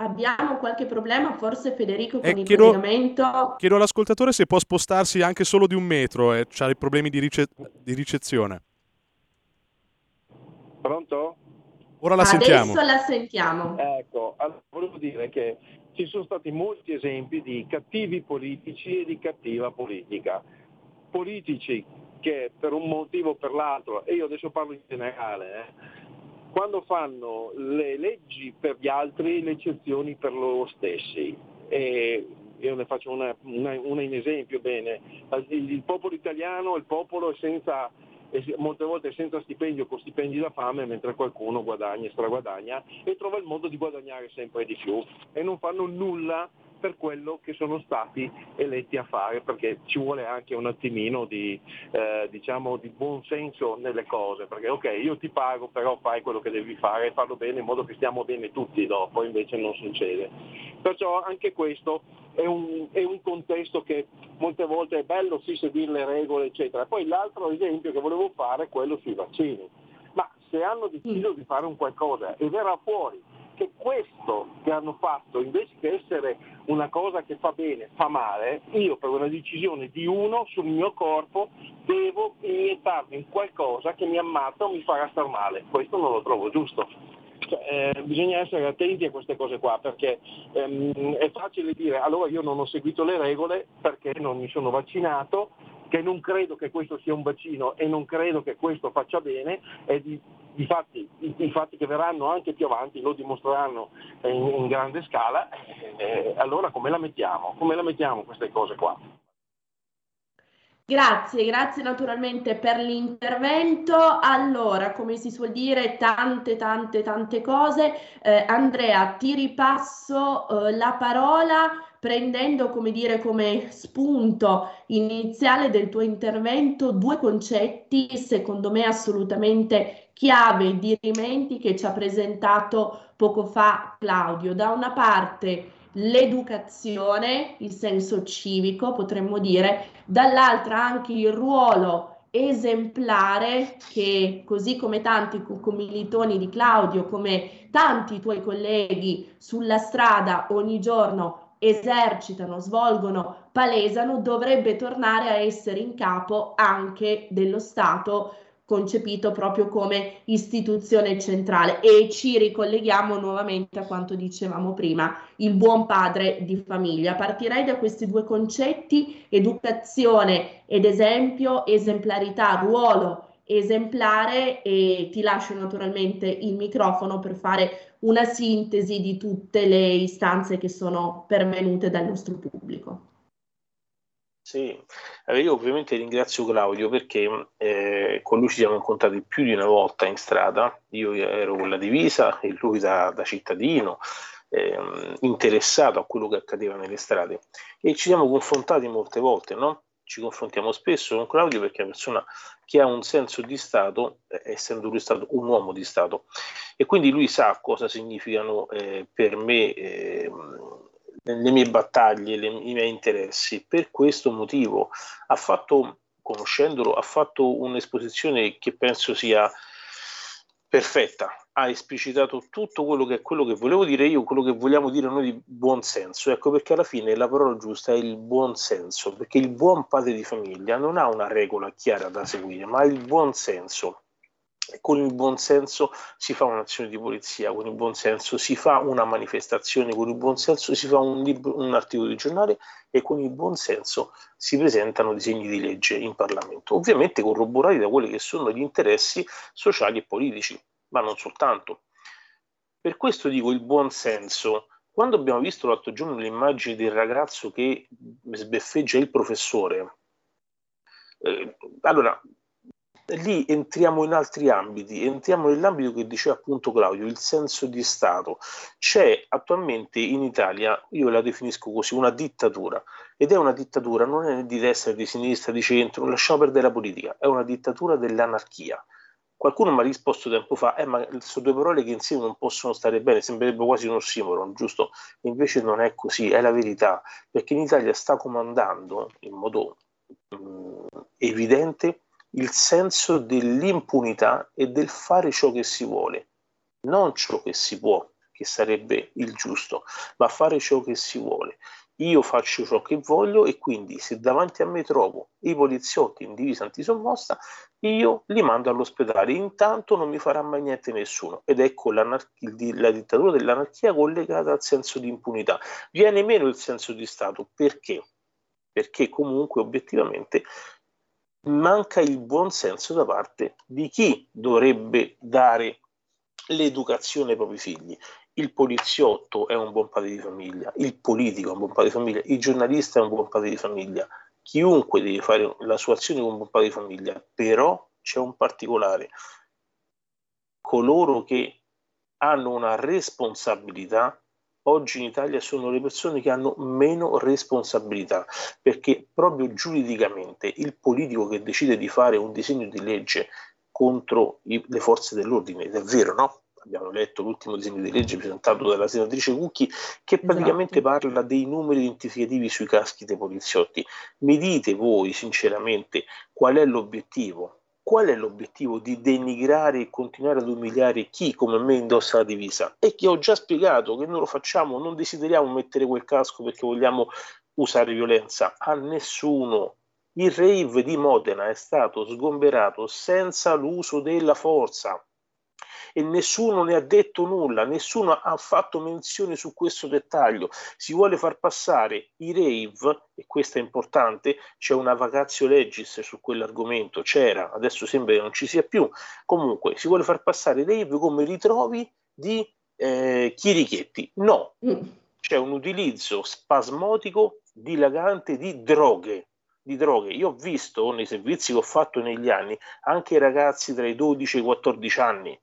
Abbiamo qualche problema, forse Federico, con eh, il chiedo, collegamento. Chiedo all'ascoltatore se può spostarsi anche solo di un metro, eh, ha dei problemi di, rice- di, ricezione. Pronto? Ora la Adesso sentiamo. Adesso la sentiamo. Ecco, allora, volevo dire che ci sono stati molti esempi di cattivi politici e di cattiva politica. Politici che per un motivo o per l'altro, e io adesso parlo in generale, eh, quando fanno le leggi per gli altri, le eccezioni per loro stessi. E io ne faccio una, una, una in esempio bene. Il, il popolo italiano, il popolo è senza molte volte senza stipendio con stipendi da fame mentre qualcuno guadagna e straguadagna e trova il modo di guadagnare sempre di più e non fanno nulla per quello che sono stati eletti a fare, perché ci vuole anche un attimino di, eh, diciamo, di buon senso nelle cose, perché ok, io ti pago, però fai quello che devi fare e farlo bene in modo che stiamo bene tutti dopo, invece non succede. Perciò anche questo è un, è un, contesto che molte volte è bello sì seguire le regole, eccetera. Poi l'altro esempio che volevo fare è quello sui vaccini. Ma se hanno deciso di fare un qualcosa e verrà fuori che questo che hanno fatto, invece che essere una cosa che fa bene, fa male, io per una decisione di uno sul mio corpo devo iniettarmi in qualcosa che mi ammazza o mi farà star male. Questo non lo trovo giusto. Cioè, eh, bisogna essere attenti a queste cose qua perché ehm, è facile dire allora io non ho seguito le regole perché non mi sono vaccinato, che non credo che questo sia un vaccino e non credo che questo faccia bene e di, di fatti, i, fatti che verranno anche più avanti lo dimostreranno in, in grande scala, eh, allora come la mettiamo? Come la mettiamo queste cose qua? Grazie, grazie naturalmente per l'intervento. Allora, come si suol dire, tante, tante, tante cose. Eh, Andrea, ti ripasso eh, la parola prendendo, come dire, come spunto iniziale del tuo intervento due concetti, secondo me assolutamente chiave, dirimenti che ci ha presentato poco fa Claudio. Da una parte l'educazione, il senso civico, potremmo dire, dall'altra anche il ruolo esemplare che così come tanti commilitoni di Claudio, come tanti tuoi colleghi sulla strada ogni giorno esercitano, svolgono, palesano, dovrebbe tornare a essere in capo anche dello Stato concepito proprio come istituzione centrale e ci ricolleghiamo nuovamente a quanto dicevamo prima, il buon padre di famiglia. Partirei da questi due concetti, educazione ed esempio, esemplarità, ruolo esemplare e ti lascio naturalmente il microfono per fare una sintesi di tutte le istanze che sono pervenute dal nostro pubblico. Sì, io ovviamente ringrazio Claudio perché eh, con lui ci siamo incontrati più di una volta in strada, io ero con la divisa e lui da, da cittadino, eh, interessato a quello che accadeva nelle strade. E ci siamo confrontati molte volte, no? Ci confrontiamo spesso con Claudio perché è una persona che ha un senso di Stato, eh, essendo lui stato un uomo di Stato, e quindi lui sa cosa significano eh, per me ehm, le mie battaglie, le, i miei interessi. Per questo motivo ha fatto, conoscendolo, ha fatto un'esposizione che penso sia perfetta. Ha esplicitato tutto quello che è quello che volevo dire io, quello che vogliamo dire noi di buon senso. Ecco perché alla fine la parola giusta è il buon senso, perché il buon padre di famiglia non ha una regola chiara da seguire, ma il buon senso con il buon senso si fa un'azione di polizia, con il buon senso si fa una manifestazione, con il buon senso si fa un, libro, un articolo di giornale e con il buon senso si presentano disegni di legge in Parlamento, ovviamente corroborati da quelli che sono gli interessi sociali e politici, ma non soltanto. Per questo dico il buon senso. Quando abbiamo visto l'altro giorno le immagini del ragazzo che sbeffeggia il professore, eh, allora lì entriamo in altri ambiti, entriamo nell'ambito che diceva appunto Claudio, il senso di Stato. C'è attualmente in Italia, io la definisco così, una dittatura, ed è una dittatura non è di destra, di sinistra, di centro, non lasciamo perdere la politica, è una dittatura dell'anarchia. Qualcuno mi ha risposto tempo fa, eh, ma sono due parole che insieme non possono stare bene, sembrerebbe quasi un ossimoro, giusto? Invece non è così, è la verità, perché in Italia sta comandando in modo mh, mm, evidente il senso dell'impunità e del fare ciò che si vuole, non ciò che si può, che sarebbe il giusto, ma fare ciò che si vuole. Io faccio ciò che voglio e quindi se davanti a me trovo i poliziotti in divisa antisommossa, io li mando all'ospedale. Intanto non mi farà mai niente nessuno. Ed ecco la dittatura dell'anarchia collegata al senso di impunità. Viene meno il senso di Stato. Perché? Perché comunque obiettivamente manca il buon senso da parte di chi dovrebbe dare l'educazione ai propri figli. Il poliziotto è un buon padre di famiglia, il politico è un buon padre di famiglia, il giornalista è un buon padre di famiglia, chiunque deve fare la sua azione con un buon padre di famiglia, però c'è un particolare. Coloro che hanno una responsabilità oggi in Italia sono le persone che hanno meno responsabilità, perché proprio giuridicamente il politico che decide di fare un disegno di legge contro i, le forze dell'ordine, ed è vero, no? Abbiamo letto l'ultimo disegno di legge presentato dalla senatrice Cucchi che praticamente esatto. parla dei numeri identificativi sui caschi dei poliziotti. Mi dite voi sinceramente qual è l'obiettivo qual è l'obiettivo di denigrare e continuare ad umiliare chi come me indossa la divisa? E che ho già spiegato che noi lo facciamo, non desideriamo mettere quel casco perché vogliamo usare violenza a nessuno. Il rave di Modena è stato sgomberato senza l'uso della forza e nessuno ne ha detto nulla, nessuno ha fatto menzione su questo dettaglio. Si vuole far passare i rave, e questo è importante, c'è una vacazio legis su quell'argomento, c'era, adesso sembra che non ci sia più. Comunque, si vuole far passare i rave come ritrovi di eh, chirichetti. No, mm. c'è un utilizzo spasmodico, dilagante di droghe di droghe. Io ho visto nei servizi che ho fatto negli anni anche ragazzi tra i 12 e i 14 anni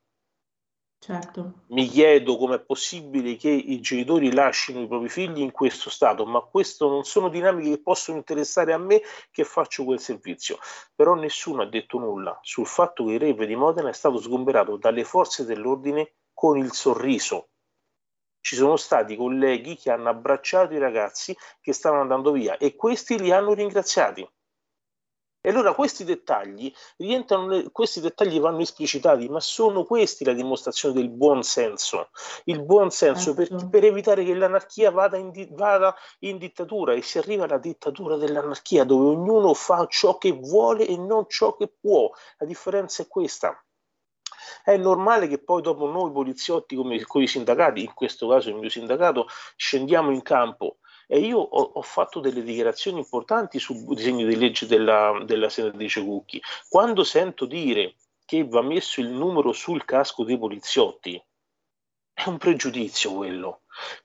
Certo. Mi chiedo com'è possibile che i genitori lasciano i propri figli in questo stato, ma questo non sono dinamiche che possono interessare a me che faccio quel servizio. Però nessuno ha detto nulla sul fatto che il rave di Modena è stato sgomberato dalle forze dell'ordine con il sorriso. Ci sono stati colleghi che hanno abbracciato i ragazzi che stavano andando via e questi li hanno ringraziati. E allora questi dettagli rientrano, questi dettagli vanno esplicitati, ma sono questi la dimostrazione del buon senso. Il buon senso per, Certo. per evitare che l'anarchia vada in, vada in dittatura e si arriva alla dittatura dell'anarchia dove ognuno fa ciò che vuole e non ciò che può. La differenza è questa. È normale che poi dopo noi poliziotti come con i sindacati, in questo caso il mio sindacato, scendiamo in campo e io ho, ho fatto delle dichiarazioni importanti sul disegno di legge della, della senatrice Cucchi. Quando sento dire che va messo il numero sul casco dei poliziotti, è un pregiudizio quello,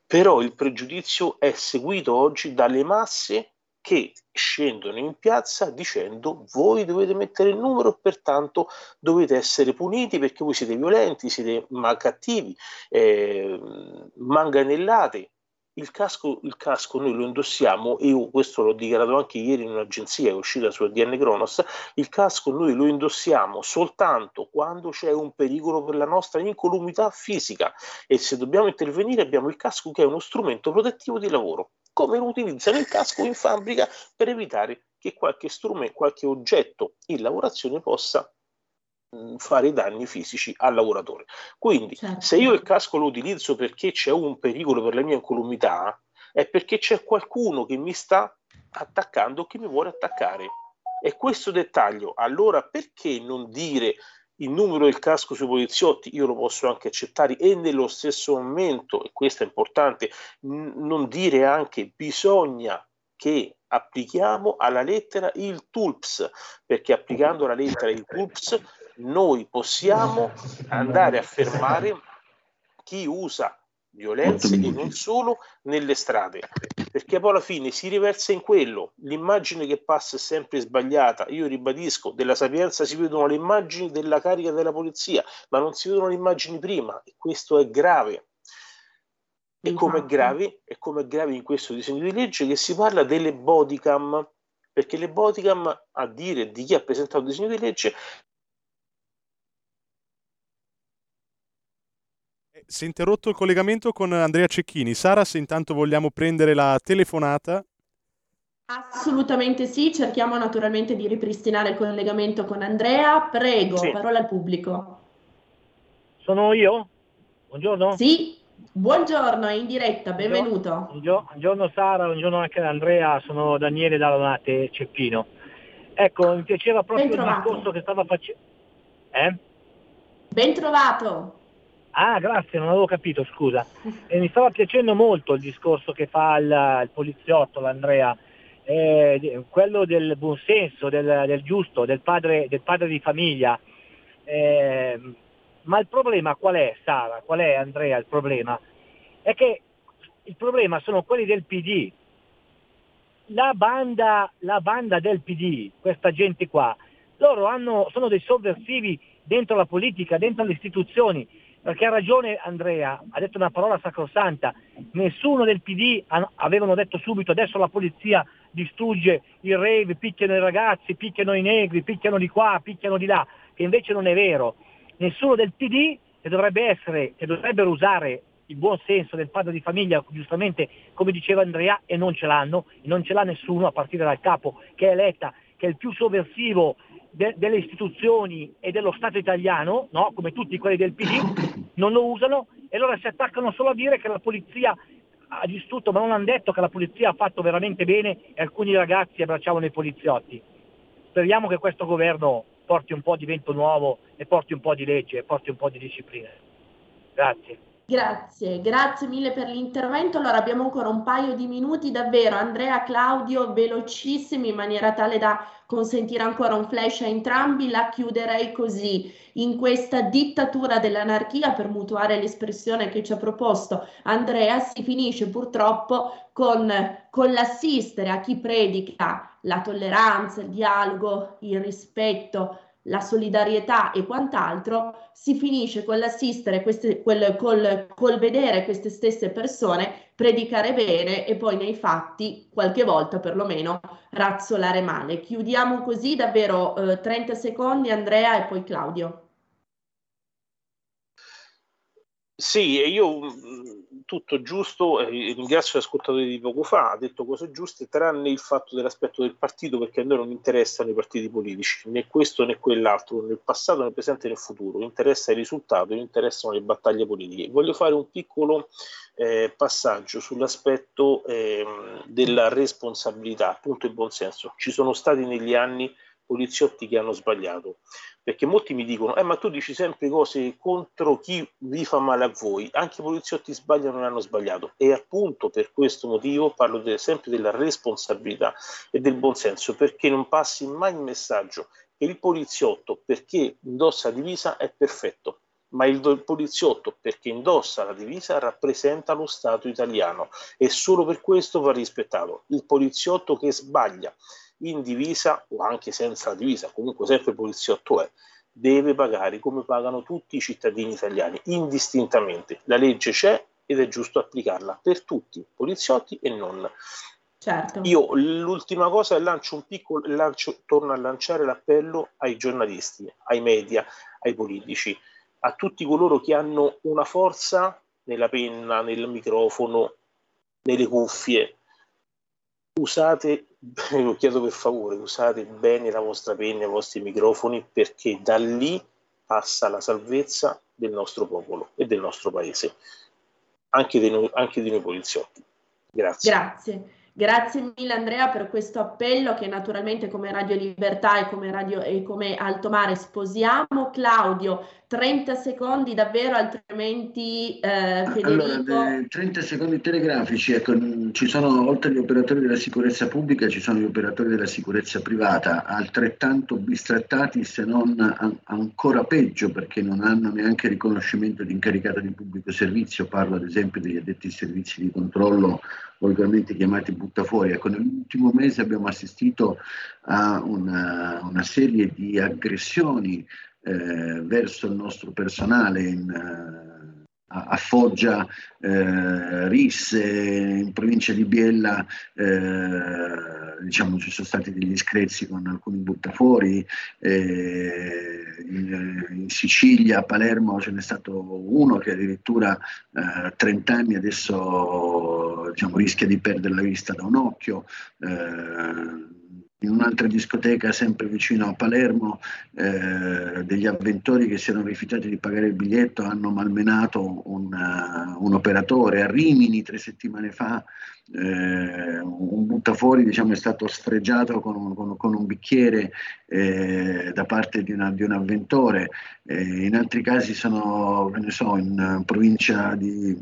però il pregiudizio è seguito oggi dalle masse che scendono in piazza dicendo voi dovete mettere il numero e pertanto dovete essere puniti perché voi siete violenti, siete cattivi, eh, manganellate. Il casco, il casco noi lo indossiamo, e io questo l'ho dichiarato anche ieri in un'agenzia che è uscita su DN Kronos, il casco noi lo indossiamo soltanto quando c'è un pericolo per la nostra incolumità fisica e se dobbiamo intervenire abbiamo il casco che è uno strumento protettivo di lavoro, come lo utilizzano il casco in fabbrica per evitare che qualche strumento, qualche oggetto in lavorazione possa fare danni fisici al lavoratore. Quindi Certo. se io il casco lo utilizzo perché c'è un pericolo per la mia incolumità, è perché c'è qualcuno che mi sta attaccando, che mi vuole attaccare. E questo dettaglio, allora perché non dire il numero del casco sui poliziotti? Io lo posso anche accettare e nello stesso momento, e questo è importante, n- non dire anche bisogna che applichiamo alla lettera il TULPS, perché applicando la lettera il TULPS noi possiamo andare a fermare chi usa violenze e non solo nelle strade, perché poi alla fine si riversa in quello. L'immagine che passa è sempre sbagliata. Io ribadisco, della sapienza si vedono le immagini della carica della polizia, ma non si vedono le immagini prima e questo è grave. E come è grave, e come è grave in questo disegno di legge che si parla delle bodycam, perché le bodycam, a dire di chi ha presentato il disegno di legge, Si è interrotto il collegamento con Andrea Cecchini. Sara, se intanto vogliamo prendere la telefonata. Assolutamente sì, cerchiamo naturalmente di ripristinare il collegamento con Andrea. Prego, Sì. parola al pubblico. Sono io? Buongiorno. Sì, buongiorno, è in diretta, benvenuto. Buongiorno, buongiorno Sara, buongiorno anche ad Andrea, sono Daniele da Lonate Ceppino. Ecco, mi piaceva proprio il discorso che stava facendo. Eh? Ben trovato. Ah, grazie, non avevo capito, scusa. E mi stava piacendo molto il discorso che fa il, il poliziotto, l'Andrea, eh, quello del buonsenso, del, del giusto, del padre, del padre di famiglia. Eh, ma il problema qual è, Sara? Qual è, Andrea, il problema? È che il problema sono quelli del PD. La banda, la banda del PD, questa gente qua, loro hanno, sono dei sovversivi dentro la politica, dentro le istituzioni, perché ha ragione Andrea, ha detto una parola sacrosanta, nessuno del PD avevano detto subito adesso la polizia distrugge il rave, picchiano i ragazzi, picchiano i negri, picchiano di qua, picchiano di là, che invece non è vero. Nessuno del PD che dovrebbe essere, che dovrebbero usare il buon senso del padre di famiglia, giustamente come diceva Andrea, e non ce l'hanno, e non ce l'ha nessuno a partire dal capo che è Letta, che è il più sovversivo de- delle istituzioni e dello Stato italiano, no? come tutti quelli del PD, non lo usano e allora si attaccano solo a dire che la polizia ha distrutto, ma non hanno detto che la polizia ha fatto veramente bene e alcuni ragazzi abbracciavano i poliziotti. Speriamo che questo governo porti un po' di vento nuovo e porti un po' di legge e porti un po' di disciplina. Grazie. Grazie, grazie mille per l'intervento. Allora abbiamo ancora un paio di minuti, davvero Andrea, Claudio, velocissimi in maniera tale da consentire ancora un flash a entrambi. La chiuderei così, in questa dittatura dell'anarchia, per mutuare l'espressione che ci ha proposto Andrea, si finisce purtroppo con, con l'assistere a chi predica la tolleranza, il dialogo, il rispetto, la solidarietà e quant'altro, si finisce con l'assistere, queste, quel, col, col vedere queste stesse persone predicare bene e poi nei fatti, qualche volta perlomeno, razzolare male. Chiudiamo così davvero eh, 30 secondi, Andrea e poi Claudio. Sì, io tutto giusto, ringrazio l'ascoltatore di poco fa, ha detto cose giuste, tranne il fatto dell'aspetto del partito, perché a noi non interessano i partiti politici, né questo né quell'altro, nel passato, nel presente né nel futuro, interessa il risultato, interessano le battaglie politiche. Voglio fare un piccolo eh, passaggio sull'aspetto eh, della responsabilità, appunto il buonsenso. Ci sono stati negli anni poliziotti che hanno sbagliato perché molti mi dicono, eh, ma tu dici sempre cose contro chi vi fa male a voi, anche i poliziotti sbagliano e hanno sbagliato. E appunto per questo motivo parlo de- sempre della responsabilità e del buonsenso, perché non passi mai il messaggio che il poliziotto, perché indossa divisa, è perfetto, ma il poliziotto, perché indossa la divisa, rappresenta lo Stato italiano e solo per questo va rispettato. Il poliziotto che sbaglia in divisa o anche senza la divisa, comunque sempre poliziotto è, deve pagare come pagano tutti i cittadini italiani, indistintamente. La legge c'è ed è giusto applicarla per tutti, poliziotti e non. Certo. Io l'ultima cosa lancio un piccolo, lancio, torno a lanciare l'appello ai giornalisti, ai media, ai politici, a tutti coloro che hanno una forza nella penna, nel microfono, nelle cuffie. Usate lo chiedo per favore, usate bene la vostra penna i vostri microfoni perché da lì passa la salvezza del nostro popolo e del nostro paese, anche di noi, anche di noi poliziotti. Grazie. Grazie. Grazie mille Andrea per questo appello che naturalmente come Radio Libertà e come, Radio, e come Alto Mare sposiamo. Claudio, 30 secondi davvero, altrimenti eh, Federico... Allora, 30 secondi telegrafici, ecco, ci sono oltre agli operatori della sicurezza pubblica, ci sono gli operatori della sicurezza privata, altrettanto bistrattati se non an- ancora peggio perché non hanno neanche riconoscimento di incaricato di pubblico servizio, parlo ad esempio degli addetti ai servizi di controllo volgarmente chiamati buttafuori. Ecco, nell'ultimo mese abbiamo assistito a una, una serie di aggressioni eh, verso il nostro personale in, uh, a, Foggia, eh, Risse, in provincia di Biella. Eh, diciamo, ci sono stati degli screzi con alcuni buttafuori, eh, in, in, Sicilia, a Palermo ce n'è stato uno che addirittura eh, 30 anni adesso diciamo, rischia di perdere la vista da un occhio. Eh, in un'altra discoteca sempre vicino a Palermo eh, degli avventori che si erano rifiutati di pagare il biglietto hanno malmenato un, uh, un operatore. A Rimini tre settimane fa eh, un buttafuori diciamo, è stato sfregiato con un, con, con un bicchiere eh, da parte di, una, di un avventore, eh, in altri casi sono, ne so, in provincia di,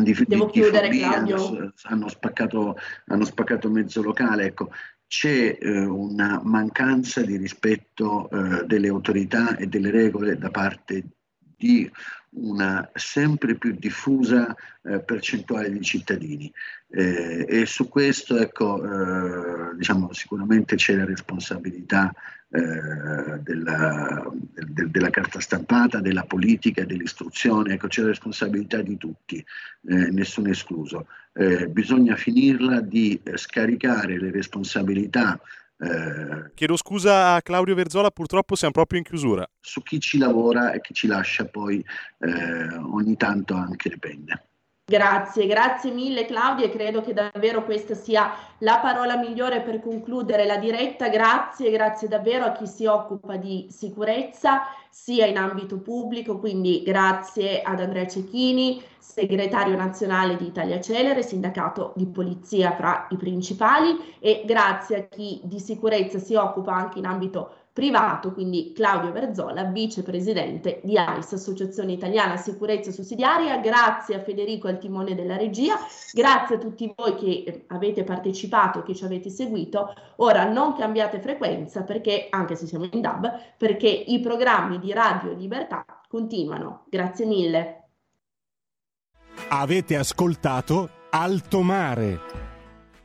di, Devo di, chiudere, di hanno, hanno, spaccato, hanno spaccato mezzo locale. Ecco, c'è eh, una mancanza di rispetto eh, delle autorità e delle regole da parte di una sempre più diffusa eh, percentuale di cittadini eh, e su questo ecco, eh, diciamo, sicuramente c'è la responsabilità eh, della, del, della, carta stampata, della politica, dell'istruzione, ecco, c'è la responsabilità di tutti, eh, nessuno escluso. Eh, bisogna finirla di scaricare le responsabilità eh, Chiedo scusa a Claudio Verzola, purtroppo siamo proprio in chiusura. Su chi ci lavora e chi ci lascia poi eh, ogni tanto anche le penne. Grazie, grazie mille Claudia e credo che davvero questa sia la parola migliore per concludere la diretta. Grazie, grazie davvero a chi si occupa di sicurezza sia in ambito pubblico, quindi grazie ad Andrea Cecchini, segretario nazionale di Italia Celere, sindacato di polizia fra i principali e grazie a chi di sicurezza si occupa anche in ambito privato, quindi Claudio Verzola, vicepresidente di AIS, Associazione Italiana Sicurezza Sussidiaria. Grazie a Federico al timone della regia, grazie a tutti voi che eh, avete partecipato che ci avete seguito. Ora non cambiate frequenza perché, anche se siamo in DAB, perché i programmi di Radio Libertà continuano. Grazie mille. Avete ascoltato Alto Mare.